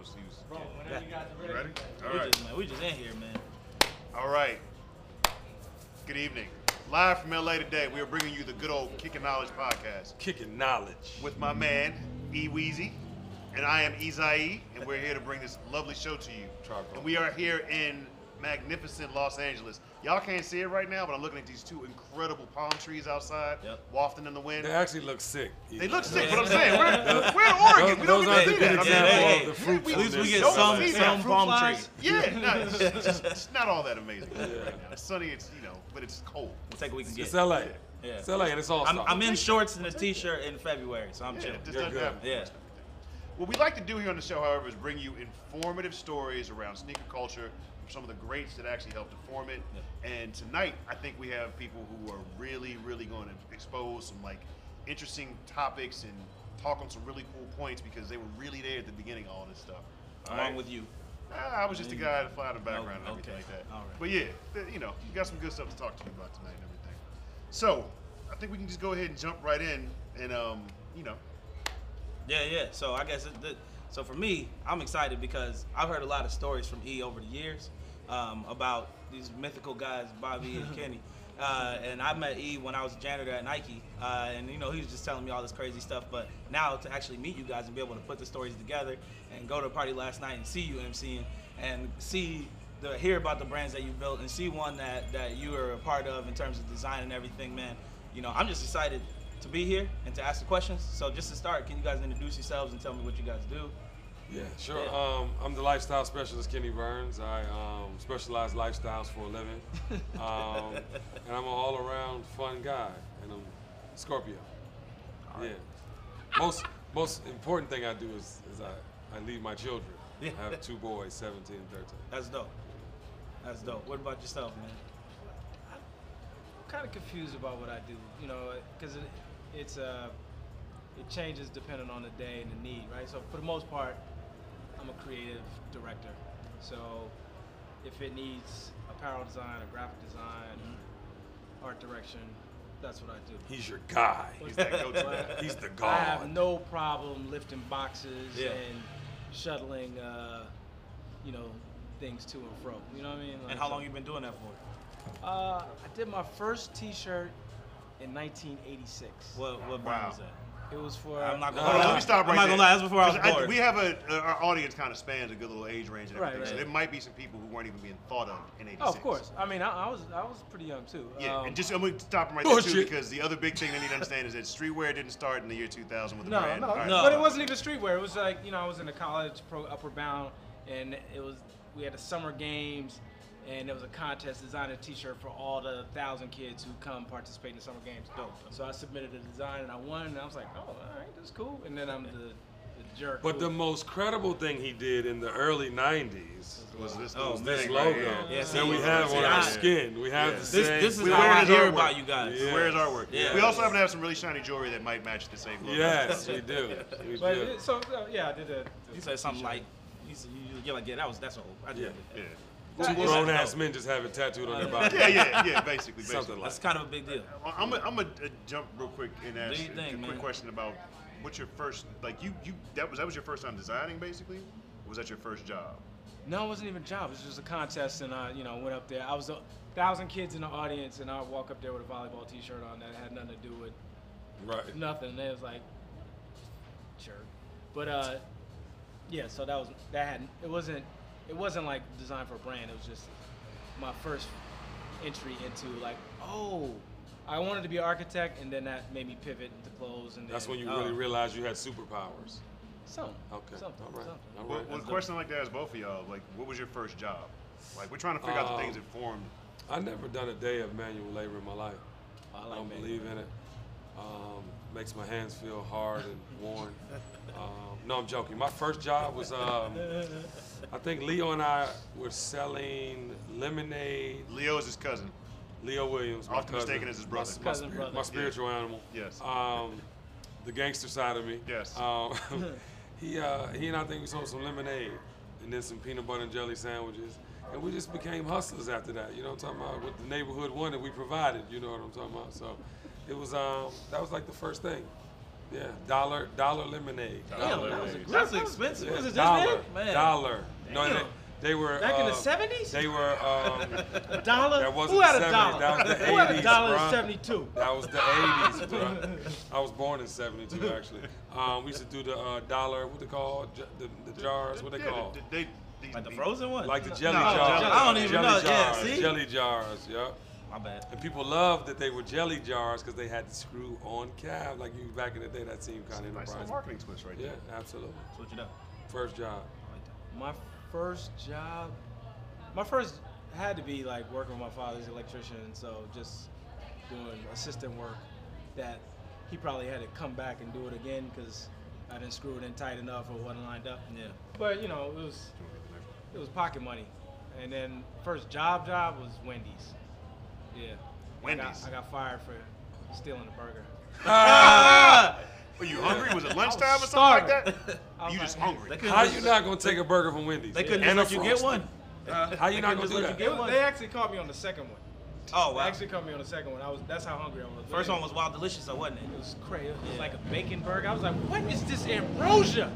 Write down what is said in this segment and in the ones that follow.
was. He was Bro, yeah. whenever you guys are ready. ready? All we right. just man, we just in here, man. All right. Good evening. Live from LA today, we are bringing you the good old Kicking Knowledge podcast Kicking knowledge. with my man E Weezy, and I am Izai, and we're here to bring this lovely show to you. Charcoal. And we are here in magnificent Los Angeles. Y'all can't see it right now, but I'm looking at these two incredible palm trees outside, Yep. wafting in the wind. They actually look sick. They look sick, but I'm saying we're, we're in Oregon. we don't are get to the see good that. I mean, example hey, of the hey, fruit. we- At least we get Don't some see some palm trees. Yeah, no, it's, it's just, it's not all that amazing right now. It's sunny, it's you know, but it's cold. We'll take what we can get. It's LA. Yeah. It's LA and it's all I'm, I'm in shorts and a t-shirt in February, so I'm Yeah, chilling. it You're good. Yeah. What we like to do here on the show, however, is bring you informative stories around sneaker culture from some of the greats that actually helped to form it. And tonight, I think we have people who are really, really going to expose some like interesting topics and talk on some really cool points because they were really there at the beginning of all this stuff. All Along right? with you. I was just a guy to fly in the background and everything okay. like that. All right. But yeah, you know, you got some good stuff to talk to you about tonight and everything. So, I think we can just go ahead and jump right in and, um, you know, Yeah, yeah. So I guess it, the, so for me, I'm excited because I've heard a lot of stories from E over the years um, about these mythical guys, Bobby and Kenny. Uh, and I met E when I was a janitor at Nike, uh, and you know he was just telling me all this crazy stuff. But now to actually meet you guys and be able to put the stories together and go to a party last night and see you MCing and see the hear about the brands that you built and see one that that you are a part of in terms of design and everything, man. You know I'm just excited to be here and to ask the questions. So just to start, can you guys introduce yourselves and tell me what you guys do? Yeah, sure. Yeah. Um, I'm the lifestyle specialist, Kenny Burns. I um, specialize lifestyles for a living. Um, and I'm an all around fun guy. And I'm Scorpio. Yeah. Most most important thing I do is, is I, I lead my children. Yeah. I have two boys, 17 and 13. That's dope. That's dope. What about yourself, man? I'm kind of confused about what I do, you know, because it, it's uh, it changes depending on the day and the need, right? So for the most part, I'm a creative director. So if it needs apparel design or graphic design, art direction, that's what I do. He's your guy. he's that go-to. He's the guy. I have no problem lifting boxes Yeah. and shuttling, uh, you know, things to and fro. You know what I mean? Like, And how so- long you been doing that for? Uh, I did my first T-shirt in 1986. What what brand Wow. was that? It was for. I'm not gonna Hold on, lie. let me stop right I'm not gonna lie. That's before I was 'Cause born. we have a, uh, our audience kind of spans a good little age range and Right, everything, so there might be some people who weren't even being thought of in '86. Oh, of course. I mean, I, I was I was pretty young too. Yeah, Um, and just I'm gonna stop him right there too Bullshit. because the other big thing they need to understand is that streetwear didn't start in the year 2000 with the no, brand. no, All right. No. but it wasn't even streetwear. It was like you know I was in a college pro upper bound, and it was we had the summer games, and it was a contest designing a T-shirt for all the thousand kids who come participate in the summer games. Dope. So I submitted a design and I won, and I was like, oh, all right, that's cool. And then I'm the, the jerk. But who- the most credible thing he did in the early 90s Was this Oh, little this logo right here. Yeah, that we have see, on I- our skin. We have Yeah. the This same. this is We how I his hear artwork. about you guys. Yeah. Where's artwork? Yeah. We also happen to have some really shiny jewelry that might match the same logo. yes, we do. We But do. it, so uh, yeah, I did a. He said something like, he said, you, you're like, yeah, that was that's old. I did Yeah. It. Yeah. Two Well, grown ass men just have it tattooed on their body. Yeah, yeah, yeah, basically. basically. Something like That's kind of a big deal. I'm gonna I'm uh, jump real quick and ask Do your a- quick man. question about what's your first like you you that was that was your first time designing basically? Or was that your first job? No, it wasn't even a job. It was just a contest, and I, you know, went up there. I was a thousand kids in the audience, and I would walk up there with a volleyball T-shirt on that had nothing to do with Right. nothing. And they was like, sure, but uh, yeah. So that was that had it wasn't it wasn't like designed for a brand. It was just my first entry into like, oh, I wanted to be an architect, and then that made me pivot into clothes, and That's when you Oh. really realized you had superpowers. Something. Okay. Something. All right. something. All Well, right. well, a question like that is both of y'all. Like, what was your first job? Like, we're trying to figure out the Um, things that formed. I never done a day of manual labor in my life. I I don't manual believe in it. Um, makes my hands feel hard and worn. Um, no, I'm joking. My first job was, um, I think Leo and I were selling lemonade. Leo is his cousin. Leo Williams, my Often cousin, mistaken as his brother. my, Cousin spirit- brother. my spiritual animal. Yes. Um, the gangster side of me. Yes. Um, he, uh, he and I think we sold some lemonade and then some peanut butter and jelly sandwiches. And we just became hustlers after that. You know what I'm talking about? What the neighborhood wanted, we provided. You know what I'm talking about? So it was, um, that was like the first thing. Yeah, dollar dollar lemonade. Damn, Dollar that was lemonade. That's expensive. Yeah, Was it this dollar. Man. dollar. No, they, they were Back in the uh, 70s? They were. Um, A dollar? That wasn't Who had a 70s, dollar? that was the Who had a dollar in 72? that was the '80s, bro. I was born in '72, actually. Um, we used to do the uh, dollar. What they call J- the, the jars? What they Yeah, call? They, they, Like the frozen one? Like the jelly No, jars. jelly- I don't even jelly know. Yeah, Jars, see? jelly jars. Yeah. My bad. And people loved that they were jelly jars because they had the screw on cap. Like you back in the day, that seemed kind of Nice little marketing twist right Yeah, there. absolutely. Switch it up. First job. My first job, my first had to be like working with my father's electrician, so just doing assistant work that he probably had to come back and do it again because I didn't screw it in tight enough or wasn't lined up. Yeah. But you know, it was it was pocket money, and then first job job was Wendy's. Yeah. Wendy's. I got, I got fired for stealing a burger. Were you hungry? Was it lunchtime or something starving. like that? I was You just hungry. How just- you not gonna take a burger from Wendy's? They couldn't And just let you get Frosty? one. How you not gonna do that? you get one. they actually caught me on the second one. Oh They wow. actually caught me on the second one. I was that's how hungry I was. First one was Wild Delicious, or wasn't It it? was crazy. It was Yeah. like a bacon burger. I was like, what is this ambrosia?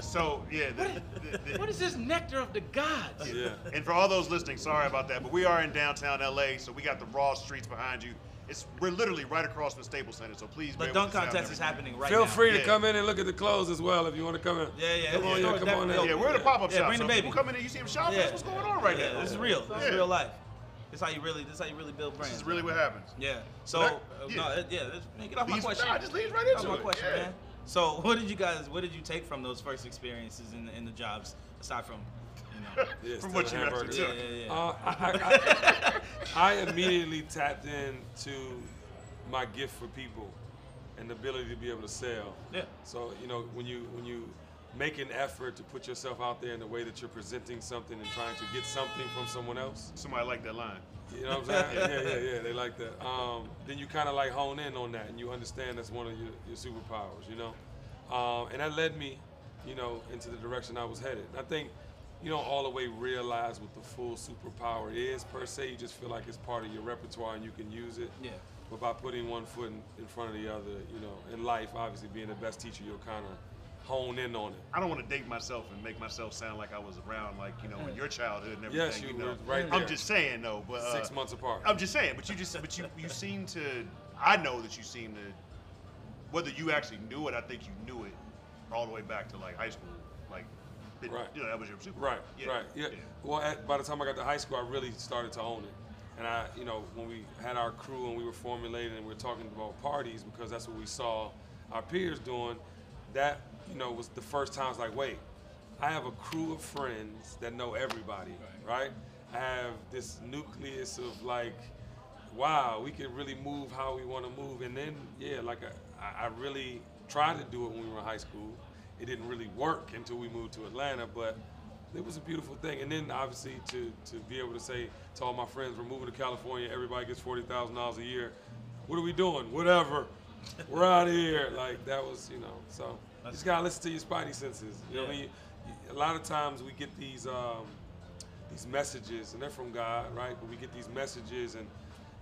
So yeah, the, the, the, What is this nectar of the gods? Yeah. And for all those listening, sorry about that, but we are in downtown LA, so we got the raw streets behind you. It's we're literally right across from the Staples Center, so please. The bear dunk the sound and contest is happening right Feel now. Feel free to Yeah. come in and look at the clothes as well if you want to come in. Yeah, yeah. Come yeah. on, yeah, come on in. Yeah, we're in a pop-up Yeah, shop. bring so the baby. come in and you see them shopping. Yeah. What's going on right yeah, now? This is real. This Yeah. is real life. This is how you really. This is how you really build brands. This is really man. what happens. Yeah. So That- uh, yeah. no, yeah. let's- man, Get off my Leads- question. nah, just leads right Get off into my it, question, yeah. man. So what did you guys? What did you take from those first experiences in the, in the jobs aside from, you know? Yeah, From still what you hamburger. actually yeah, took. yeah, yeah. Uh, I, I, I immediately tapped into my gift for people and the ability to be able to sell. Yeah. So you know when you when you make an effort to put yourself out there in the way that you're presenting something and trying to get something from someone else, Somebody like that line. you know what I'm saying? yeah, yeah, yeah. They like that. Um, then you kind of like hone in on that and you understand that's one of your, your superpowers, you know. Um, and that led me, you know, into the direction I was headed. And I think you don't all the way realize what the full superpower is per se. You just feel like it's part of your repertoire and you can use it. Yeah. But by putting one foot in, in front of the other, you know, in life, obviously being the best teacher, you'll kind of hone in on it. I don't want to date myself and make myself sound like I was around, like you know, in your childhood and everything. Yes, you know. were right There. I'm just saying though, but uh, Six months apart. I'm just saying, but you just, but you, you seem to. I know that you seem to. Whether you actually knew it, I think you knew it all the way back to like high school, Right. You know, that was your super. Right, Yeah, right. Yeah. Well, at, by the time I got to high school, I really started to own it. And I, you know, when we had our crew and we were formulating and we were talking about parties because that's what we saw our peers doing, that, you know, was the first time I was like, wait, I have a crew of friends that know everybody, right? I have this nucleus of like, wow, we can really move how we want to move. And then, yeah, like I, I really tried to do it when we were in high school. It didn't really work until we moved to Atlanta, but it was a beautiful thing. And then obviously to, to be able to say to all my friends, we're moving to California, everybody gets $40,000 a year. What are we doing? Whatever. We're out of here. Like that was, you know, so you just gotta listen to your spidey senses. You know what I mean? A lot of times we get these um, these messages, and they're from God, right? But we get these messages, and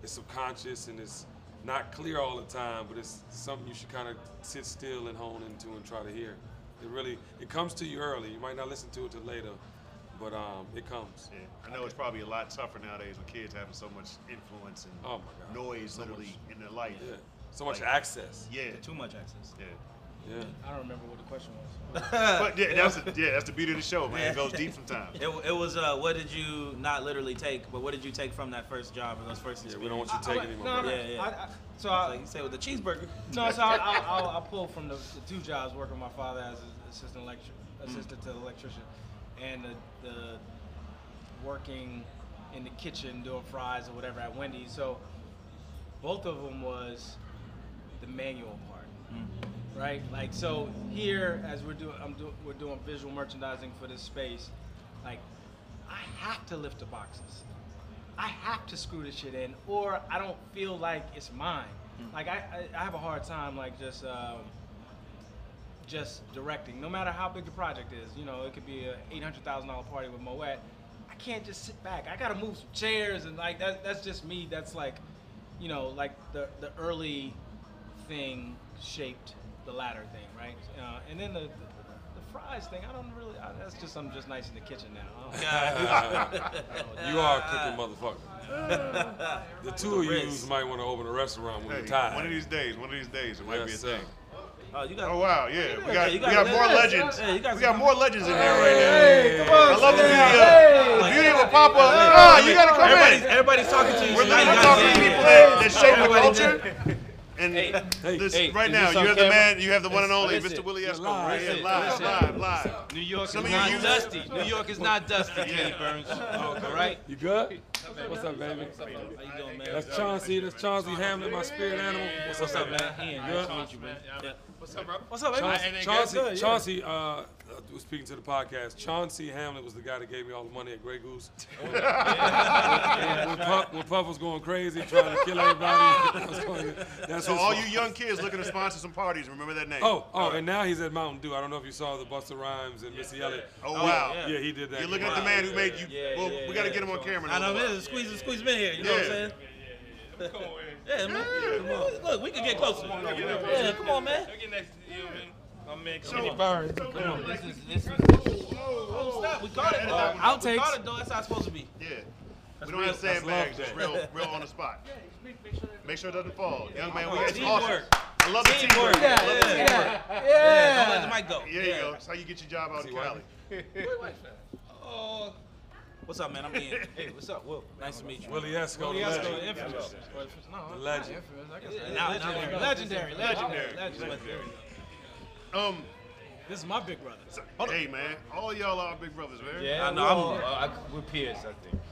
it's subconscious, and it's not clear all the time, but it's something you should kind of sit still and hone into and try to hear. It really, it comes to you early. You might not listen to it till later, but um, it comes. Yeah, I know it's probably a lot tougher nowadays with kids having so much influence and Oh my God. noise So literally much. in their life. Yeah, so much Like- access. Yeah, Too much access. yeah. Yeah. I don't remember what the question was. But yeah, that's the, yeah, that's the beauty of the show, man. It goes deep sometimes. It, it was uh, what did you not literally take, but what did you take from that first job or those first Yeah, experiences? we don't want you I- I- taking anymore. no, no, Yeah, yeah. I, I, so like you say with the cheeseburger. no, so I, I, I'll, I'll pull from the, the two jobs working with my father as an assistant lecture, assistant to the electrician, and the, the working in the kitchen doing fries or whatever at Wendy's. So both of them was the manual part, right? Like so here, as we're doing, I'm we're doing visual merchandising for this space. Like I have to lift the boxes. I have to screw this shit in, or I don't feel like it's mine. Like I, I, I have a hard time like just um, just directing, no matter how big the project is. You know, it could be a eight hundred thousand dollar party with Moet. I can't just sit back. I gotta move some chairs and like that. That's just me. That's like, you know, like the the early thing shaped the latter thing, right? Uh, and then the, the the fries thing, I don't really. I, that's just I'm just nice in the kitchen now. You are a cooking motherfucker. The two of you might want to open a restaurant when Hey, you're tired. one of these days, one of these days, it might be a sir. thing. Oh, you got. Oh wow, yeah, we Yeah, got we got- got more legends. yeah, you got We got more legends in here right now. Hey, I love the beauty of the beauty of a pop up. Ah, you gotta come Everybody's, in. everybody's talking to you. We're so you talking to say- people that, that shape the Everybody culture. And Hey. this, Hey, right now, this you on have the man, you have the one and only Listen, Mr. Willie you're Esco live. right here, live, live, live. New York Some is of you not dusty. New York is not dusty, Kenny Burns. All right? You good? What's up, baby? How you doing, man? That's Chauncey. That's Chauncey Hamlin, my spirit animal. What's up, man? Ian, Good. to meet you, man. What's up, bro? What's up, baby? Chauncey, Chauncey, Chauncey uh, was speaking to the podcast. Chauncey Hamlet was the guy that gave me all the money at Grey Goose. when, Puff, when Puff was going crazy trying to kill everybody. That was going- That's So all fault. you young kids looking to sponsor some parties, remember that name. Oh, oh, and now he's at Mountain Dew. I don't know if you saw the Busta Rhymes and Missy Elliott. Oh wow. yeah. Yeah, he did that. You're looking at the man who made you. Yeah, Well, yeah, we got to get him on camera. I know, now. man. Squeeze, squeeze him in here. You know what I'm saying? Yeah, man. Come on. Look, we can get closer. Yeah, come on, man. So, This is, this is, Oh, stop. We caught it, though. Outtakes. We caught it, though. That's how it's supposed to be. yeah. We don't have That's sandbags, love just real, real on the spot. Make sure it doesn't fall. Young man, we it's awesome. I love the Teamwork. teamwork. Yeah, I love the yeah. teamwork. Yeah, don't let the mic go. There you go. That's how you get your job out in See why? Cali. Oh. What's up, man? I'm Ian. hey, what's up, Will? Nice to meet you. Willie Esco, the Yes, legend. infamous. No, The not legend. infamous. I guess Yeah, now- now legendary, legendary, legendary, Legendary. legendary. Um, This is my big brother. so- hey man, all y'all are big brothers, man. Yeah, I know, well, I'm- uh, I, we're peers, I think.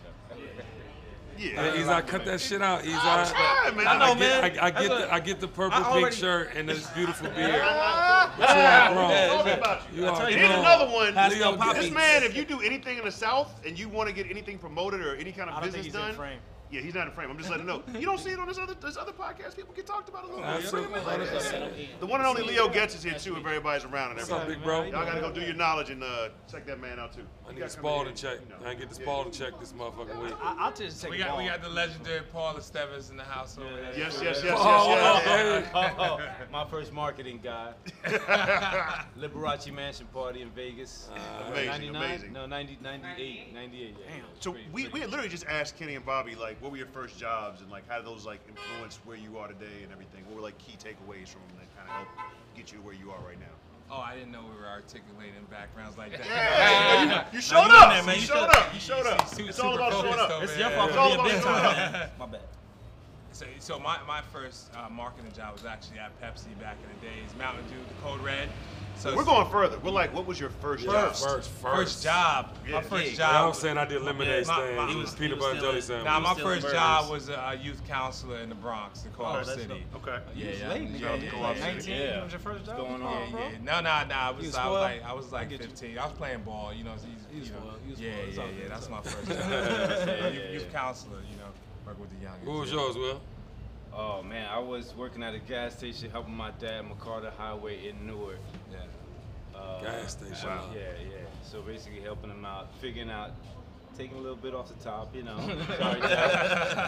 Yeah. Hey, Eli, cut that shit out. Eli. trying, man. I know, get, man. I, I That's get what- the I get the purple I pink shirt and this beautiful beard. But you are grown. Tell me about you. You are tell you, And here's another one. Pastel Leo, This man, if you do anything in the South and you want to get anything promoted or any kind of I don't think business he's in done, frame. Yeah, he's not in frame. I'm just letting him know. You don't see it on this other this other podcast. People get talked about a little bit. Absolutely. The one and only Leo Getz is here too. If everybody's around and What's up, everything. big bro? Y'all gotta go do your knowledge and uh, check that man out too. I need a gotta Spalding check. you know. I ain't get the Yeah. Spalding check this motherfucking week. I, I'll just take We a got, we got the legendary Paul Estevez in the house over there. Yes, yes, yes, yes, Oh, yes. hey. Oh, my first marketing guy. Liberace Mansion party in Vegas. Amazing, 99? amazing. No, 90, 98, 98. Yeah. So Pretty- we, pretty we literally just asked Kenny and Bobby like, what were your first jobs and like how did those like influence where you are today and everything? What were like key takeaways from them that kind of helped get you to where you are right now? Oh, I didn't know we were articulating backgrounds like that. Yeah, you, you showed you in up. there, man. You You showed should- up. You showed up. Su- It's all about showing up. over It's your there. fault It's for all being about big showing time, up. man. My bad. So, so my, my first uh, marketing job was actually at Pepsi back in the days, Mountain Dew, the Code Red. So We're going further. We're like, what was your first job? First, first, first job. Yeah. My first Yeah, I job. was saying I did lemonade My- my- stand, he was- peanut he butter and jelly in- sandwich. Now, my first burgers. job was a, a youth counselor in the Bronx, in Co-op oh, that's City. Okay. Yeah, yeah, late, yeah, nigga. yeah, Co-op yeah, City. 19 Yeah. was your first job? What's going on? on, Yeah, bro. yeah. No, no, no. I was, was I was like, I was I like get you. 15. I was playing ball. You know, he's, You was you know. You was yeah, yeah, yeah. That's my first Yeah, job. Youth, youth counselor. You know, work with the young. What was yours, Will? Oh man, I was working at a gas station helping my dad McCarter Highway in Newark. Yeah. Uh, Gas station. Wow. Yeah, yeah. So basically helping them out, figuring out, taking a little bit off the top, you know. Sorry, Dad.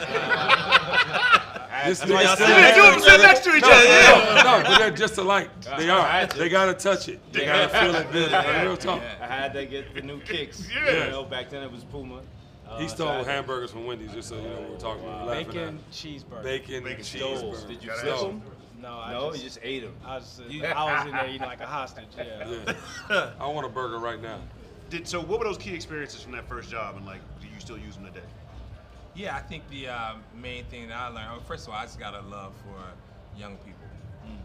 This That's why nigga y'all sit The them sit next to each No, other. Yeah. no, but they're just alike. They are. to. They gotta touch it. They gotta feel it. Good. Like, real talk. I had to get the new kicks. Yeah. You know, back then it was Puma. Uh, He stole I hamburgers from Wendy's, just so you know what we're talking about. Laughing Bacon at. cheeseburger. Bacon, Bacon cheeseburger. Did you Gotta flip have them? No, I No, just, you just ate them. I was, I was in there eating like a hostage. Yeah. Yeah. I want a burger right now. Did, so what were those key experiences from that first job and like, do you still use them today? Yeah, I think the um, main thing that I learned, well, first of all, I just got a love for young people.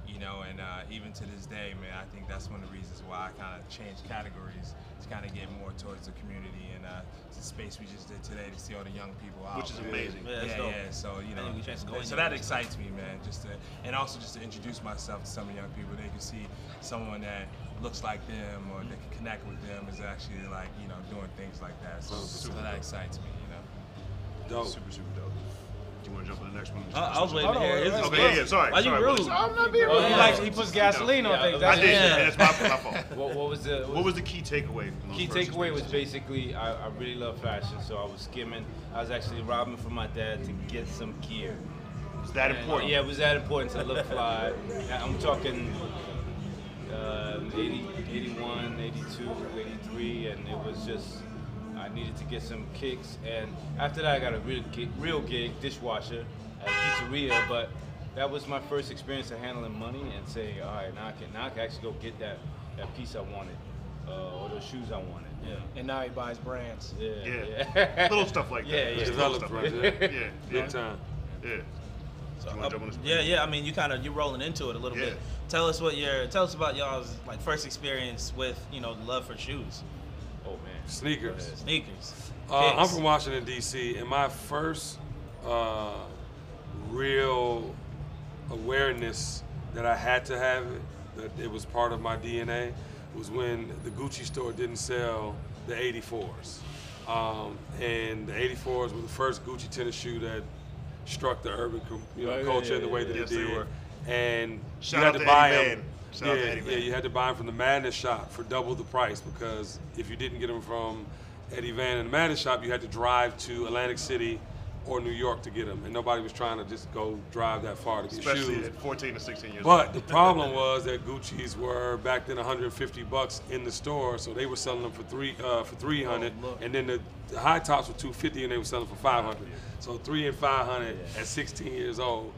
You know, and uh, even to this day, man, I think that's one of the reasons why I kind of changed categories to kind of get more towards the community and uh, it's a space we just did today to see all the young people out. Which is man. amazing. Yeah, Yeah, yeah. So you I know, think we chance to go so that excites me, man. Just to, and also just to introduce myself to some of the young people. They can see someone that looks like them or they can connect with them is actually like you know doing things like that. So, so that excites me, you know. Dope. Super, super dope. Do you want to jump to the next one? Uh, I was waiting Hold on, here. wait, It's wait, his Okay, yeah, yeah, sorry. Why you sorry, rude? Willis. I'm not being Oh, rude. he Like he puts gasoline on Yeah, things. I I That's did, it. and it's my, my fault. What, what was the What was the key takeaway from those Key first takeaway was experiences? basically I, I really love fashion, so I was skimming. I was actually robbing from my dad to get some gear. Was that And, important? Yeah, it was that important to look fly. I'm talking uh, 80, 81, 82, 83, and it was just I needed to get some kicks. And after that, I got a real gig, real gig dishwasher at a pizzeria. But that was my first experience of handling money and saying, all right, now I can now I can actually go get that that piece I wanted uh, or those shoes I wanted. Yeah. And now he buys brands. Yeah, Yeah. yeah. Little stuff like that. Yeah, Just yeah. little Developed stuff right like that. Yeah, Big yeah, time. yeah. So, uh, jump on this? yeah, yeah. I mean, you kind of you're rolling into it a little Yeah. bit. Tell us what your tell us about y'all's like first experience with you know love for shoes, man. Sneakers. sneakers. Uh, I'm from Washington D.C. and my first uh, real awareness that I had to have it, that it was part of my DNA, was when the Gucci store didn't sell the 84s, um, and the 84s were the first Gucci tennis shoe that struck the urban you know, Oh, yeah, culture yeah, in the way yeah, that yes, it they did. were. And Shout you out had to to buy Eddie them. Van. Shout yeah, out to Eddie yeah, you had to buy them from the Madness shop for double the price because if you didn't get them from Eddie Van in the Madness shop, you had to drive to Atlantic City or New York to get them, and nobody was trying to just go drive that far to get Especially shoes. at 14 to 16 years But old. But the problem was that Gucci's were back then 150 bucks in the store, so they were selling them for three uh, for 300, Oh, and then the, the high tops were 250, and they were selling for 500. So three and 500 at 16 years old,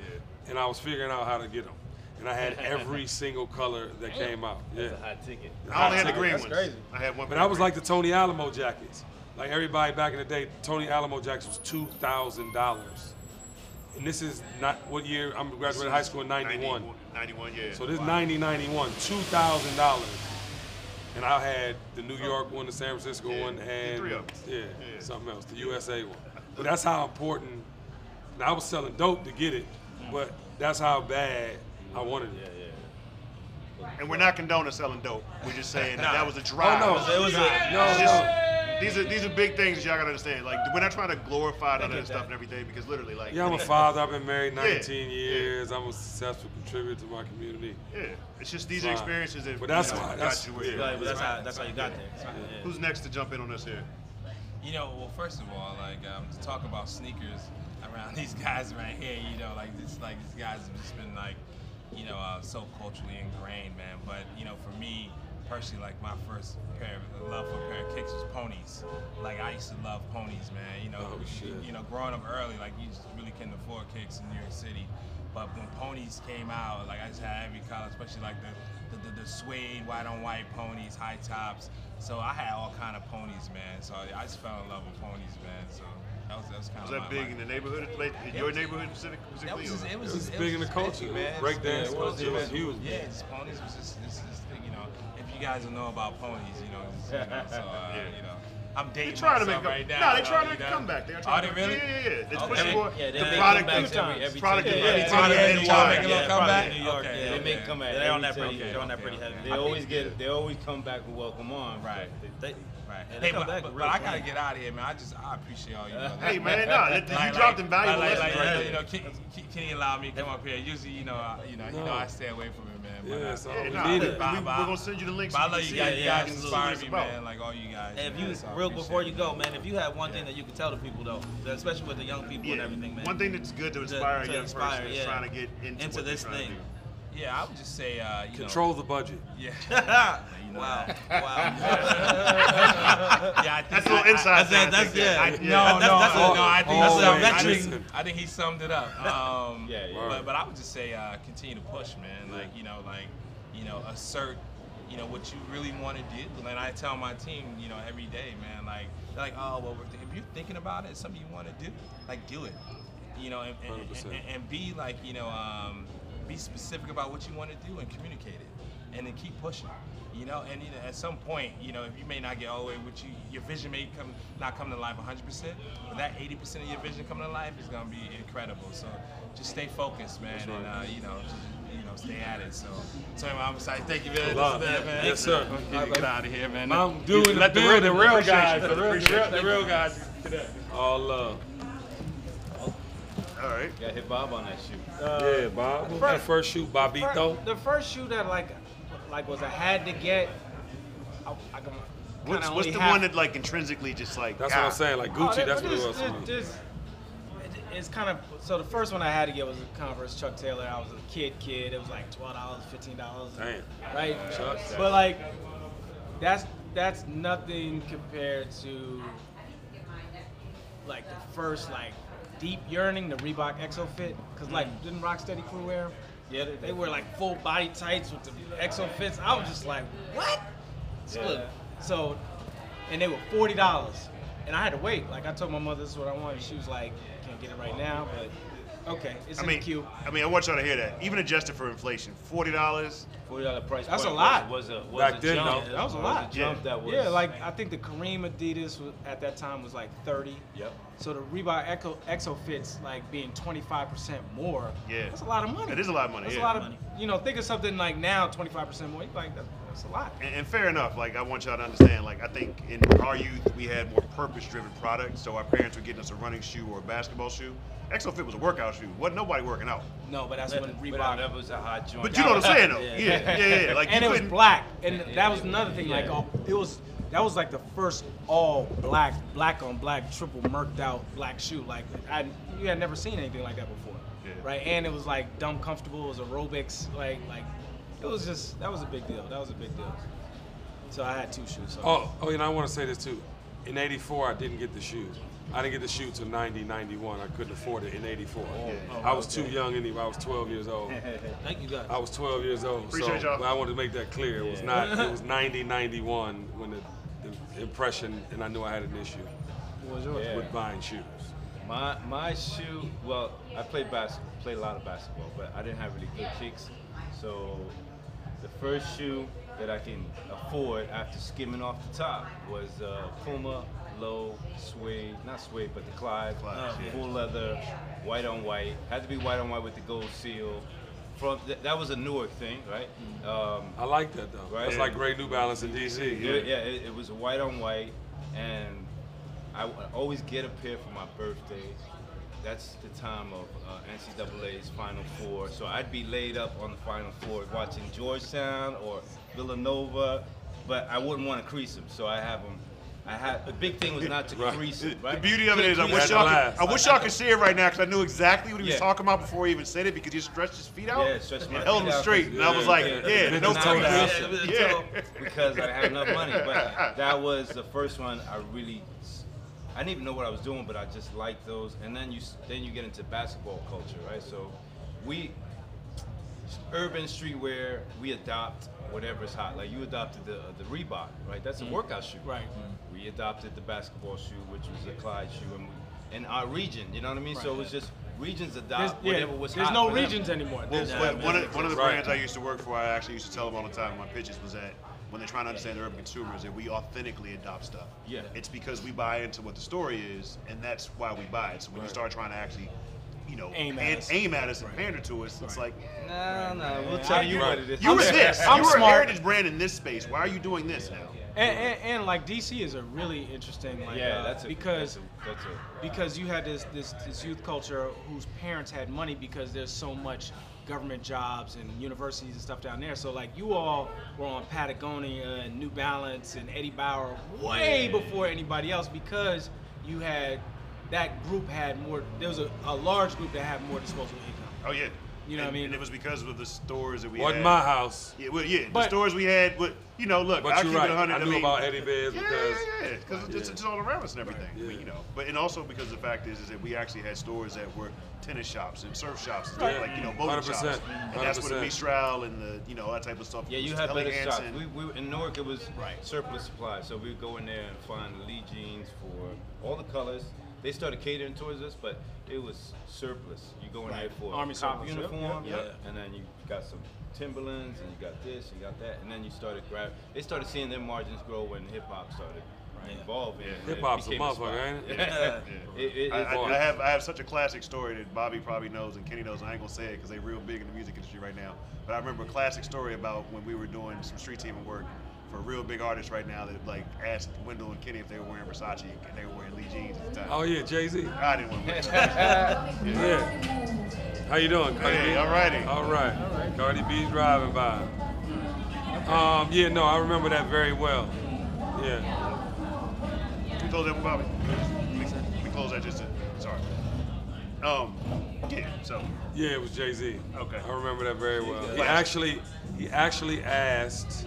and I was figuring out how to get them, and I had every single color that came out. Yeah. That's a high ticket. I only had the green That's ones. crazy. I had one. But I was like the Tony Alamo jackets. Like everybody back in the day, Tony Alamo jackets was two thousand dollars. And this is not what year I'm graduated high school in '91. 91, yeah. So this is 90, 91, two thousand dollars. And I had the New oh. York one, the San Francisco Yeah, one, the and three of them. yeah, Yeah. something else, the USA one. But that's how important. Now I was selling dope to get it, mm. but that's how bad I wanted it. Yeah, yeah. and we're not condoning selling dope. We're just saying that, that was a drive. no. It was a No, It's no. just- these are these are big things y'all gotta understand. Like we're not trying to glorify none of this stuff and everything because literally, like Yeah, I'm a father. I've been married 19 yeah. years. I'm a successful contributor to my community. yeah, it's just these are experiences that But that's you know, why- got that's- you where yeah. you are. but that's how that's how you got there. Yeah. Who's next to jump in on this here? You know, well, first of all, like um, to talk about sneakers around these guys right here, you know, like this, like these guys have just been like, you know, uh, so culturally ingrained, man. But you know, for me personally, like my first pair of love for a pair of kicks was ponies. Like I used to love ponies, man. You know, Oh, you know, growing up early, like you just really couldn't afford kicks in New York City. But when ponies came out, like I just had every color, especially like the the, the, the suede white on white ponies, high tops. So I had all kind of ponies, man. So I just fell in love with ponies, man. So that was that was kind Was of that big in the neighborhood? Like, in your neighborhood specific- That specifically? was just, it was It was just, it big in the culture. man. Break dance Yeah, culture was huge. Yeah, just ponies was just, this, this thing, you know. If you guys don't know about ponies, you know, it's, you know so uh, Yeah. you know, I'm dating They trying to make a, right now. no, they you trying to make a comeback. They're Are trying they to, really? Yeah, yeah, yeah. It's Okay. pushing more Yeah, they the make product. comebacks the every- every product. ten of- every Oh, ten they- years. they trying to make a little Yeah. comeback? New York, Okay, yeah. They okay. make come at They're on that pretty. time. They're on that pretty okay. heavy. They always get. They always come back and welcome on. Right. They, Right. Yeah, hey, but, but, but I gotta get out of here, man. I just I appreciate all you. brothers. Hey man, no, you Like- dropped like- invaluable like, lessons like, right uh. You know, Kenny, Kenny allowed me to come up here. Usually, you know, I, you know, you know, I stay away from it, man. But, Yeah, uh, so Yeah, we nah, need we, it. we, Bye, we're gonna send you the links. But I so love you guys. You guys inspire me, man. Like all you guys. Hey, if you real before you go, man, if you have one thing that you could tell the people though, especially with the young people and everything, man. One thing that's good to To- inspire a young inspire, person is trying to get into, Into what they're this trying to thing. Do. Yeah, I would just say, uh, you know Control the budget. Yeah. wow, wow. yeah, I think That's a little I- I- inside. that's- thing, I that's- think yeah. I, I- no, yeah. no, that's no, a- no. I think, that's he a summed- I, think, I think he summed it up. Um, Yeah, yeah. But, but I would just say uh, continue to push, man. Like you know, like you know, assert, you know, what you really want to do. And I tell my team, you know, every day, man. Like they're like, oh, well, we're th- if you're thinking about it, it's something you want to do, like do it. You know, and, and, 100%. and, and be like, you know, um, be specific about what you want to do and communicate it, and then keep pushing. You know, and you know, at some point, you know, if you may not get all the way with you, your vision may come not come to life 100%, but that 80% of your vision coming to life is gonna be incredible. So just stay focused, man, and uh, you know, just, you know, stay at it. So, so anyway, I'm excited. Thank you, man. Love. This is that, man. Yes, sir. Get, get out of here, man. I'm doing Let the the real, the real guys, the real, the real, the real guys. All love. All right. Got hit Bob on that shoe. Uh, yeah, Bob. What was fir- first shoe, Bobito? fir- the first shoe that like, like was I had to get. I, I can, What's, what's the half- one that like intrinsically just like? That's what ah, I'm saying. Like Oh, Gucci, there- that's what it was. for this- this- it's kind of so the first one I had to get was a Converse Chuck Taylor. I was a kid, kid. It was like twelve dollars, fifteen dollars. Damn. Right. Chuck. But like, that's that's nothing compared to like the first like deep yearning, the Reebok Exo Fit. Cause like mm. didn't Rocksteady crew wear? Yeah, They were like full body tights with the Exo Fits. I was just like, what? Yeah. Look, So, and they were forty dollars, and I had to wait. Like I told my mother this is what I wanted. She was like, can't get it right now, but okay, it's I in mean, the queue. I mean, I want y'all to hear that. Even adjusted for inflation, forty dollars. Forty dollar price. That's point a lot. Was, was a was Back a then, jump. though. That was a lot. a jump Yeah. that was. Yeah, like I think the Kareem Adidas was, at that time was like thirty. Yep. So the Reebok Echo, Exo Fits like being twenty five percent more. Yeah. that's a lot of money. It is a lot of money, That's yeah. a lot of you know. Think of something like now twenty five percent more. You like that, that's a lot. And, and fair enough. Like I want y'all to understand. Like I think in our youth we had more purpose-driven products. So our parents were getting us a running shoe or a basketball shoe. ExoFit was a workout shoe. wasn't nobody working out. No, but that's But, when but Reebok. that was a hot joint. But you know what I'm saying though. Yeah. Yeah, yeah, yeah. Like and you it was couldn't- black, and Yeah, that was yeah, another thing. Like yeah. all, it was that was like the first all black, black on black, triple murked out black shoe. Like I, you had never seen anything like that before, Yeah. right? And it was like dumb comfortable. It was aerobics. Like like it was just that was a big deal. That was a big deal. So I had two shoes. So. Oh, oh, and I want to say this too. In '84, I didn't get the shoe. I didn't get the shoe till 90, 91. I couldn't afford it in '84. I was too young anyway. I was 12 years old. Thank you guys. I was 12 years old. Appreciate so y'all. but I wanted to make that clear. It was Yeah. not. It was 90, 91 when the, the impression, and I knew I had an issue was yours? Yeah. with buying shoes. My my shoe. Well, I played basketball, played a lot of basketball, but I didn't have really good kicks. So the first shoe that I can afford after skimming off the top was uh, Puma low suede, not suede, but the Clyde, Clyde, yeah. full leather, white on white. Had to be white on white with the gold seal. From th- that was a Newark thing, right? Um, I like that though. Right. That's like Gray New Balance in DC. yeah, yeah it, it was white on white, and I would always get a pair for my birthday. That's the time of uh, NCAA's Final Four, so I'd be laid up on the Final Four watching Georgetown or Villanova, but I wouldn't want to crease them, so I have them. I had the big thing was not to Right. crease The, them. Right? the beauty of it is, I wish y'all could, I wish y'all could see it right now because I knew exactly what he was Yeah. talking about before he even said it because he stretched his feet out Yeah, stretched my and held them straight. And I was like, yeah. yeah, Yeah. no Not toe down. crease. Yeah. because I had enough money. But that was the first one I really. I didn't even know what I was doing, but I just liked those. And then you then you get into basketball culture, right? So we urban streetwear we adopt whatever's hot. Like you adopted the uh, the Reebok, right? That's a mm. workout shoe. Right. Mm. We adopted the basketball shoe, which was a Clyde shoe, and we, in our region. You know what I mean? So it was just regions There's, adopt yeah, whatever was there's hot no for them. regions anymore. There's, Yeah, But one of, one of the Right. brands I used to work for, I actually used to tell them all the time in my pitches was that when they're trying to understand the urban consumers, that we authentically adopt stuff. Yeah. It's because we buy into what the story is, and that's why we buy it. So when you start trying to actually, you know, Aim at pan- us. aim at us and pander to us, it's like, No, no, we'll Right. tell you Right. what it is. you were this. I'm you were a heritage brand in this space. Why are you doing this now? And, and, and like DC is a really interesting like Yeah, uh, that's a because that's a, that's a because you had this, this this youth culture whose parents had money because there's so much government jobs and universities and stuff down there. So like you all were on Patagonia and New Balance and Eddie Bauer way before anybody else because you had that group had more. There was a, a large group that had more disposable income. Oh yeah. You know what I mean? And it was because of the stores that we Wasn't had. my house. Yeah, well, yeah, the stores we had. But you know, look, But I'll keep right. it 100. I knew mean, about Eddie Bauers Yeah, because yeah, yeah, because it's, it's all around us and everything. I mean, Yeah. you know, but and also because the fact is, is that we actually had stores that were tennis shops and surf shops and Right. like you know boating 100%, shops, and that's where the 100%. Mistral and the you know that type of stuff. Yeah, you was had better Helly shops. Hansen. We, we in Newark it was Right. surplus supply, so we would go in there and find the Lee jeans for all the colors. They started catering towards us, but it was surplus. You go in there for Army cop uniform, yep, yep. and then you got some Timberlands, and you got this, you got that, and then you started grab. They started seeing their margins grow when hip hop started evolving. and it Hip-hop's a became motherfucker, ain't it? Yeah. Yeah. It- it- I, I, I have I have such a classic story that Bobby probably knows and Kenny knows. And I ain't gonna say it because they real big in the music industry right now. But I remember a classic story about when we were doing some street team work for real big artist right now that like asked Wendell and Kenny if they were wearing Versace and they were wearing Lee jeans at the time. Oh yeah, Jay Z. I didn't want to wear Versace. Yeah. How you doing, Cardi Hey, B? all righty. All right. Cardi B's driving by. Um, yeah, no, I remember that very well. Yeah. We close that one, Bobby. We, we close that just to, sorry. Um, yeah. So Yeah, it was Jay Z. Okay. I remember that very well. He actually, he actually asked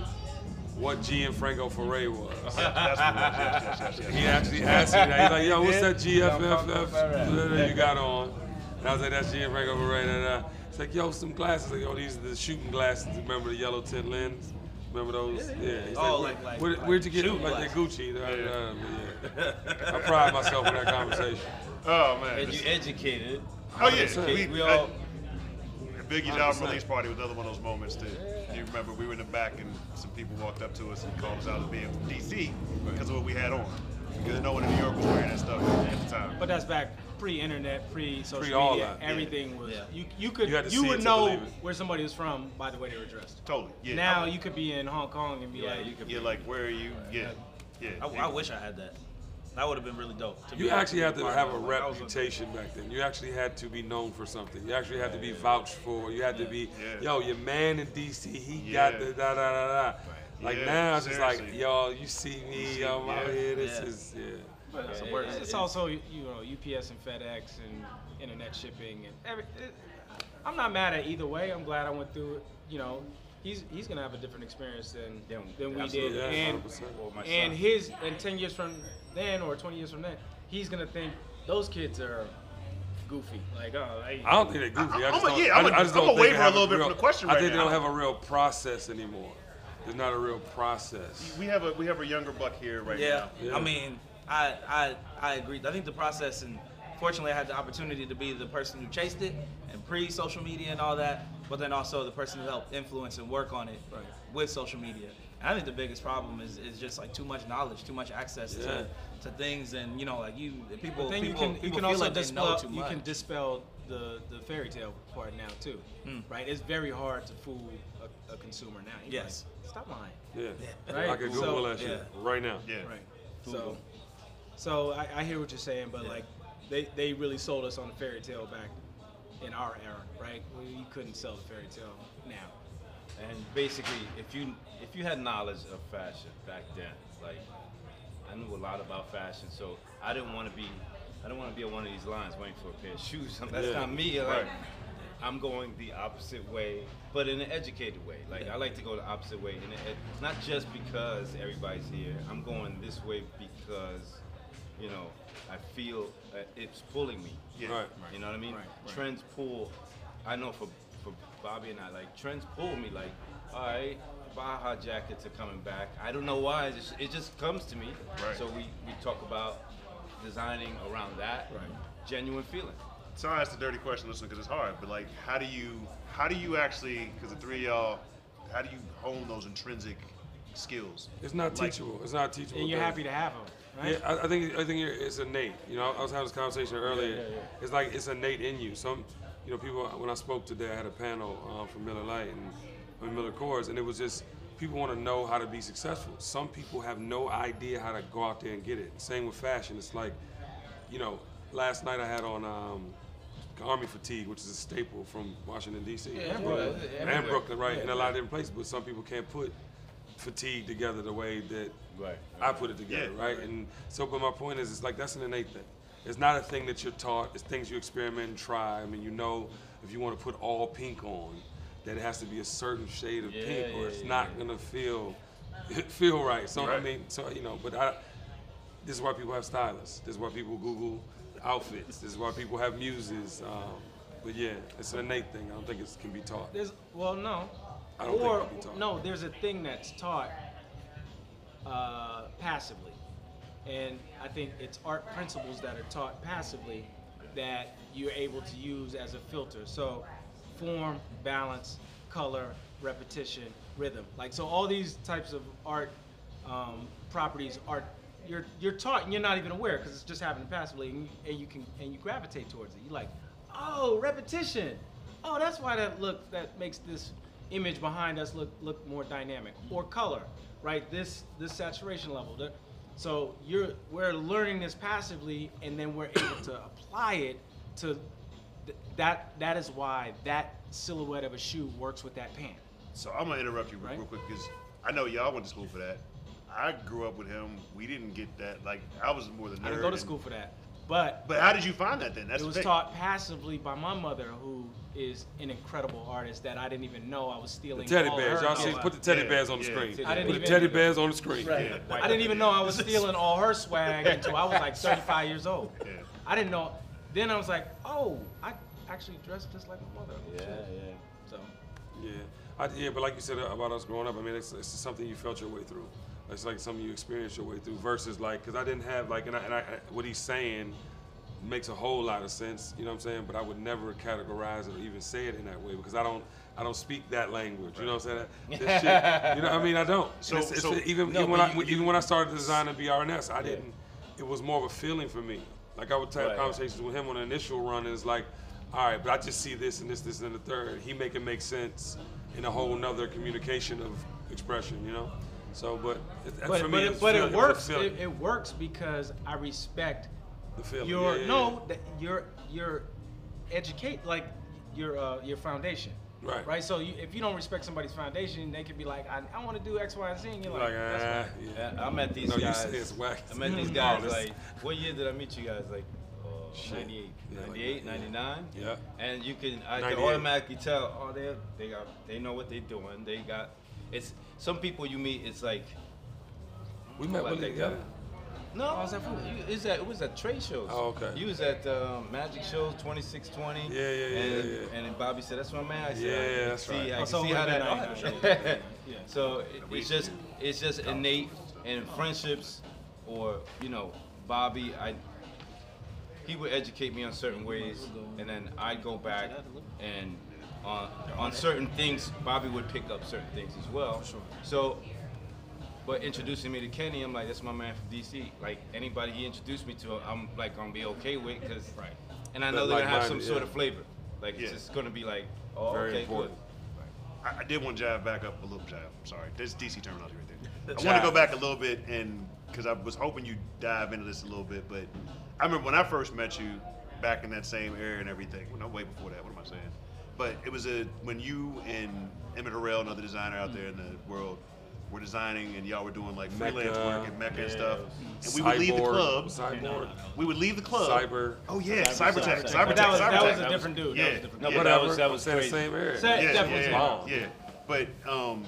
what Gianfranco Ferre was. that's what it was. Yes, yes, yes, yes, He actually asked me that. He's like, yo, what's that Gianfranco GFFF you got on? And I was like, that's Gianfranco Ferre. And, uh, It's like, yo, some glasses. Like, yo, these are the shooting glasses. Remember the yellow tint lens? Remember those? Yeah. He's Oh, where- like- like- where, like where'd you get shooting them? Like, glasses. they're Gucci. Uh, yeah. I pride myself in that conversation. Oh man. And you educated. oh yeah. We, We all. Biggie's album 100%. release party was another one of those moments that you remember we were in the back and some people walked up to us and called us out as being from DC because of what we had on. Because no one in New York was wearing that stuff at the time. But that's back pre-internet, pre-social Pre all media. that, yeah. Everything was Yeah. you. You could You had to you see would it to know it. where somebody was from by the way they were dressed. totally. Yeah. now I- you could be in Hong Kong and be Yeah, like, you could You're like, where are you? Yeah. Yeah. I, I wish I had that. That would have been really dope. to You be- actually had to have a it. Like, reputation back then. You actually had to be known for something. You actually had to be vouched for. You had to be, Yeah. yo, your man in DC, he Yeah. got the da da da da. Like Yeah, now it's just like, seriously. yo, you see me, see- I'm out here. This Yeah. is yeah. But it's, a word. it's It's- also you know UPS and FedEx and internet shipping and every. It, I'm not mad at either way. I'm glad I went through it. You know, he's he's gonna have a different experience than than we absolutely. did, Yeah, and 100%. And his and ten years from then or 20 years from then, he's gonna think those kids are goofy. Like, oh, hey, I don't think they're goofy. I I'm just a- don't, yeah, I, I'm a- I just I'm don't a think waver they a little bit real, from the question I right think now. they don't have a real process anymore. There's not a real process. We have a we have a younger buck here right Yeah, now. Yeah. I mean, I, I I agree. I think the process, and fortunately, I had the opportunity to be the person who chased it and pre-social media and all that, but then also the person who helped influence and work on it Right. with social media. And I think the biggest problem is, is just like too much knowledge, too much access Yeah. to, to things, and you know, like you people But then people, you can you can feel also like they know dispel too you much. can dispel the the fairy tale part now too, Hmm. right? It's very hard to fool a, a consumer now. You're Yes. like, stop lying. Yeah. Right, I could so- that shit yeah. right now. Yeah. Right. So, so I, I hear what you're saying, but like they, they really sold us on the fairy tale back in our era, right? Well, you couldn't sell the fairy tale now. And basically, if you if you had knowledge of fashion back then, like I knew a lot about fashion, so I didn't want to be I didn't want to be on one of these lines waiting for a pair of shoes. That's Yeah. not me. Like Right. I'm going the opposite way, but in an educated way. Like I like to go the opposite way, and it, not just because everybody's here. I'm going this way because you know I feel uh, it's pulling me. Yeah. Right. You know what I mean? Right, right. Trends pull. I know for for Bobby and I, like trends pull me. Like, all right, Baja jackets are coming back. I don't know why. It just, it just comes to me. Right. So we we talk about designing around that. Right. Genuine feeling. So I asked a dirty question, listen, because it's hard. But like, how do you how do you actually? Because the three of y'all, how do you hone those intrinsic skills? It's not Like- teachable. It's not teachable. And you're thing. happy to have them, right? Yeah, I, I think I think it's innate. You know, I was having this conversation earlier. yeah, yeah. It's like it's innate in you. Some, you know, people. When I spoke today, I had a panel um, from Miller Lite and and Miller Coors, and it was just people want to know how to be successful. Some people have no idea how to go out there and get it. Same with fashion. It's like, you know, last night I had on um, army fatigue, which is a staple from Washington D.C. Yeah, and Brooklyn. and Brooklyn, right? In a lot of different places, but some people can't put fatigue together the way that Right. I put it together, Yeah. right? And so, but my point is, it's like that's an innate thing. It's not a thing that you're taught. It's things you experiment and try. I mean, you know, if you want to put all pink on, that it has to be a certain shade of Yeah, pink, or yeah, it's yeah, not yeah. gonna feel feel right. So I mean, so you know, but I, this is why people have stylists. This is why people Google outfits. This is why people have muses. Um, but yeah, it's an innate thing. I don't think it can be taught. There's well, no, I don't think or it can be taught. no. There's a thing that's taught uh, passively, and I think it's art principles that are taught passively that you're able to use as a filter. So, form, balance, color, repetition, rhythm. Like so, all these types of art um, properties are you're you're taught and you're not even aware because it's just happening passively, and you, and you can and you gravitate towards it. You're like, oh, repetition. Oh, that's why that look that makes this image behind us look look more dynamic. Or color, right? This this saturation level. So you're we're learning this passively, and then we're able to apply it to th- that. That is why that silhouette of a shoe works with that pant. So I'm gonna interrupt you real, Right. real quick because I know y'all went to school for that. I grew up with him. We didn't get that. Like I was more the nerd. I didn't go to and- school for that. But But how did you find that then? That's it the was thing. taught passively by my mother, who is an incredible artist that I didn't even know I was The stealing. teddy all bears. her Y'all see? Put the teddy Yeah, bears on the yeah. screen. I didn't Put the even- teddy bears on the screen. Right. I didn't even know I was stealing all her swag until I was like 35 years old. Yeah. I didn't know. Then I was like, oh, I actually dressed just like my mother. Yeah, Shit. yeah. So Yeah, I, yeah, but like you said about us growing up, I mean, it's, it's something you felt your way through. It's like something you experience your way through versus like, because I didn't have like, and, I, and I, what he's saying makes a whole lot of sense. You know what I'm saying? But I would never categorize it or even say it in that way because I don't, I don't speak that language. You know what I'm saying? That, that shit, you know, what I mean, I don't. So- It's- it's- so- even No, even when but I you- even when I started designing BRNS, I didn't. It was more of a feeling for me. Like I would have Right. conversations with him on the initial run, and it's like, all right, but I just see this and this, this, and the third. He make it make sense in a whole nother communication of expression, you know. So, but it, but, for but, me, it, it's but feel- it works. It, it works because I respect the feeling. your yeah, yeah, no, that your your educate like your uh, your foundation. Right. Right. So you, if you don't respect somebody's foundation, they could be like, I, I want to do X, Y, and Z, and you're like, like, that's ah, fine. yeah. Yeah, I met these No, you guys. say it's whack. I met these guys like, what year did I meet you guys? Like, uh, 98, Yeah, 98, that, yeah. 99? Yeah. And you can, I can automatically tell, oh, they they got, they know what they're doing. They got, it's, some people you meet, it's like, We met Like Willie they together. no, I was at, you, it's at, it was at trade shows. Oh, okay. You was at um, Magic Shows 2620. Yeah, yeah, yeah, and, yeah, yeah. And then Bobby said, that's my man. I said, Yeah, I can that's see, right. I Oh, so see how that. been 99. oh, Yeah. So it, it's just it's just innate in friendships, or you know, Bobby. I he would educate me on certain ways, and then I'd go back and on on certain things, Bobby would pick up certain things as well. Sure. So. But introducing me to Kenny, I'm like, that's my man from DC. Like anybody he introduced me to, I'm like gonna be okay with, cause, Right. and I know they're gonna have some Like-minded, sort of flavor. Like Yeah. it's just gonna be like, oh, Very okay, important. good. I, I did want to jive back up a little jive. Sorry, there's DC terminology right there. I want to go back a little bit and because I was hoping you dive into this a little bit, but I remember when I first met you back in that same era and everything. Well, no, way before that. What am I saying? But it was a when you and Emmett Harrell, another designer out there in the world, were designing and y'all were doing like freelance Mecca, work and Mecca and yeah. stuff. And we would leave the Cyborg, club. Cyborg. We would leave the club. Cyber. Oh yeah, Cyber- Cybertech. Cybertech. Cybertech. That was that was a different dude. Yeah. That was a different No, dude. but that was- that was saying the same area. Say- yeah, definitely yeah, yeah, yeah. But um,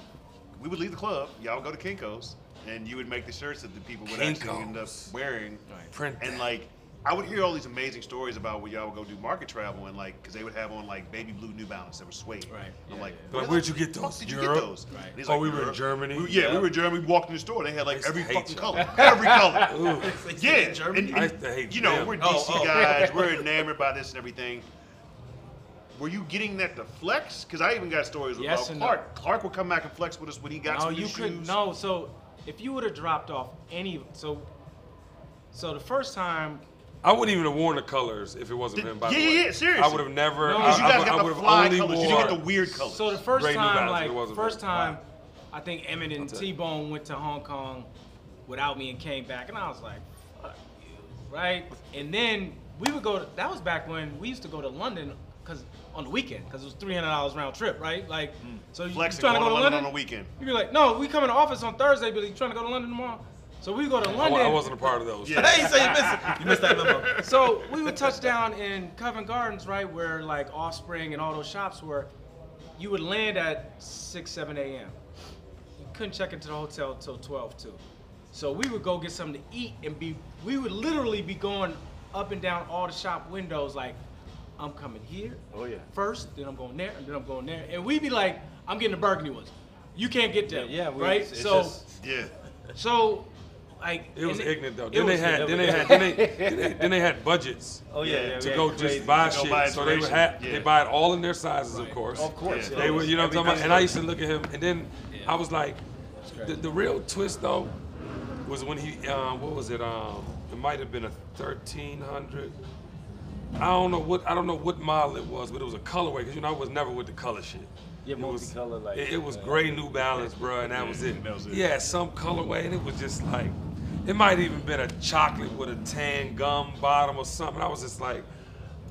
we would leave the club. Y'all would go to Kinko's, and you would make the shirts that the people would actually end up Kinko's. wearing. Print And that. like, I would hear all these amazing stories about where y'all would go do market travel and like, because they would have on like baby blue New Balance that were suede. Right. I'm Yeah, like, yeah. But where where'd you get those? Did you get those? Right. He's Oh, like, we were in Germany? We- yeah, we were in Germany. We walked in the store. They had like every fucking you. color, every color. Ooh. Yeah, and, I used hate you know them. we're DC Oh, oh. guys. We're enamored by this and everything. Were you getting that to flex? Because I even got stories Yes about and Clark. Clark would come back and flex with us when he got No, some new you couldn't. shoes. No, so if you would have dropped off any, so so the first time, I wouldn't even have worn the colors if it wasn't Did- for him. By yeah, the way. yeah, yeah, seriously. I would have never. No, I, you guys I got would the have fly only colors. You wore- get the weird colors. so the first Gray time, like first that. time, I think Emmett and T Bone went to Hong Kong without me and came back, and I was like, fuck you, right? And then we would go. To, that was back when we used to go to London because on the weekend because it was three hundred dollars round trip, right? Like, so you, you trying to go to to London London on the weekend. You'd be like, no, we come in the office on Thursday, but you trying to go to London tomorrow? So we go to London. wa- I wasn't a part of those. Yeah. Hey, so you missed, you missed that memo. So we would touch down in Covent Gardens, right, where like Offspring and all those shops were. You would land at six, seven a.m. You couldn't check into the hotel till twelve too. So we would go get something to eat and be. We would literally be going up and down all the shop windows, like I'm coming here. Oh, yeah. First, then I'm going there, and then I'm going there, and we'd be like, I'm getting the burgundy ones. You can't get them. Yeah, we- right. it's- it's so, just- Yeah. so, like It was ignorant though. Then they had, then they had, then they, then they, had budgets Oh yeah, Yeah, yeah, to go crazy. just buy go shit. buy so they would have, Yeah. they buy it all in their sizes, of course. Of course. Yeah. yeah. They were, you know what I'm talking about? And I used to look at him, and then Yeah. I was like, the, the real twist though was when he, um, what was it? Um, it might have been a 1300. I don't know what I don't know what model it was, but it was a colorway because you know I was never with the color shit. Yeah, It was- multicolor, like, it, it was uh, gray New Balance, bro, and that was it. that was it. Yeah, some colorway, and it was just like, it might even been a chocolate with a tan gum bottom or something. I was just like,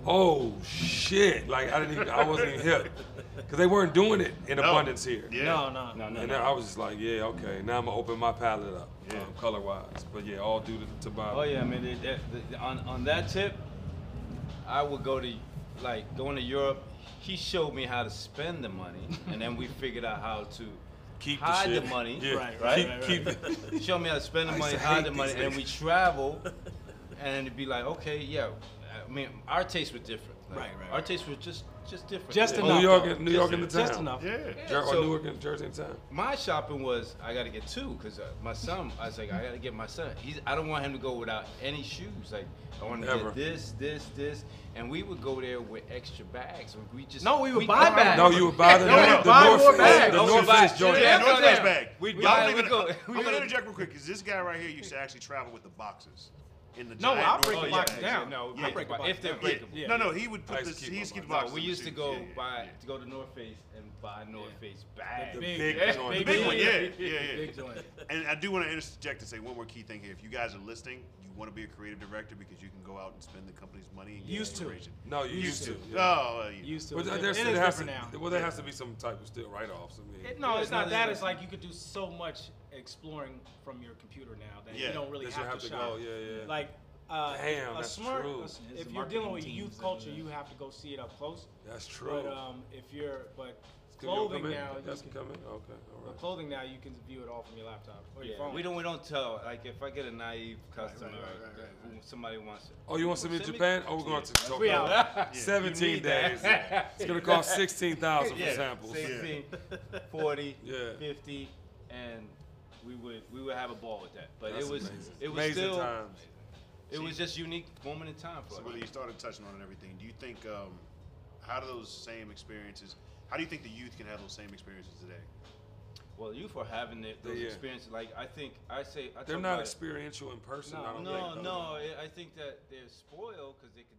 oh shit, like I didn't even, I wasn't even hip. because they weren't doing it in No. abundance here. Yeah. No, no. No, no, And no. then I was just like, yeah, okay. Now I'm gonna open my palette up, Yeah. um, color wise. But yeah, all due to, to Bob. Oh yeah, I mean, it, that, the, on on that tip, I would go to like going to Europe. He showed me how to spend the money, and then we figured out how to Keep the hide shit. the money. Yeah. Right, right, Keep, right, keep right. it. He me how to spend the I money, hide the money, these and we travel, and it'd be like, okay, yeah. I mean, our tastes were different. Like, Right, right, Our right. tastes were just just different. Just Yeah. Enough. New York, though. New York in the town. Just enough. Yeah. Jer- or so- Newark and Jersey in the town. My shopping was I got to get two because uh, my son. I was like, I got to get my son. He's. I don't want him to go without any shoes. Like I want to get this, this, this, and we would go there with extra bags. We just No, we would buy bags. No, you would buy the, No, no, the, buy North more Face, bags. the Oh, North we Face joint. Yeah, Yeah, North yeah. Face bag. We'd buy- believe we'd it- I'm gonna interject real quick because this guy right here used to actually travel with the boxes in the No, giant I'll North break Oh, the Face yeah, box yeah, down. no, I'll yeah, break the but box if they're down. breakable. Yeah. No, no, he would I put used this. to keep He my used to keep the boxes. No, we used to go Yeah, yeah, buy to go to North Face and buy North Face bags. The big, big, big joint. The big one, yeah, yeah, yeah. Big joint. And I do want to interject and say one more key thing here. If you guys are listening, you want to be a creative director because you can go out and spend the company's money and get Used to. inspiration. No, you used, to. Oh, Yeah. uh, you- Used to. But It- there, it there is has to, different now. well, there has to be some type of still write-offs. I mean, It- no, it's Yeah, not that. no, It's like you could do so much exploring from your computer now that Yeah, you don't really that you have, have to, to shop. go, yeah, yeah. Like uh, Damn, a that's smart. true. a s- if you're dealing with youth culture, you have to go see it up close. That's true. But um, if you're but Can you clothing now, you can, can come in? Okay, all but clothing now you can view it all from your laptop or your phone. we don't we don't tell like if I get a naive customer right, right, right, who somebody wants it. Oh, you want some in Send me- Japan? Oh, we're going to talk We out. 17 days. It's going to cost 16,000 for Yeah, samples. 16, 40, Yeah. 50, and we would we would have a ball with that. But That's it was amazing. it was Amazing still times. it was just unique moment in time for So, us. Willie, you started touching on it and everything. Do you think, um, how do those same experiences, how do you think the youth can have those same experiences today? Well, you for having it, those Yeah. experiences. Like I think I say I think They're not about it. experiential in person. No, I don't No, no. I I think that they're spoiled because they could do everything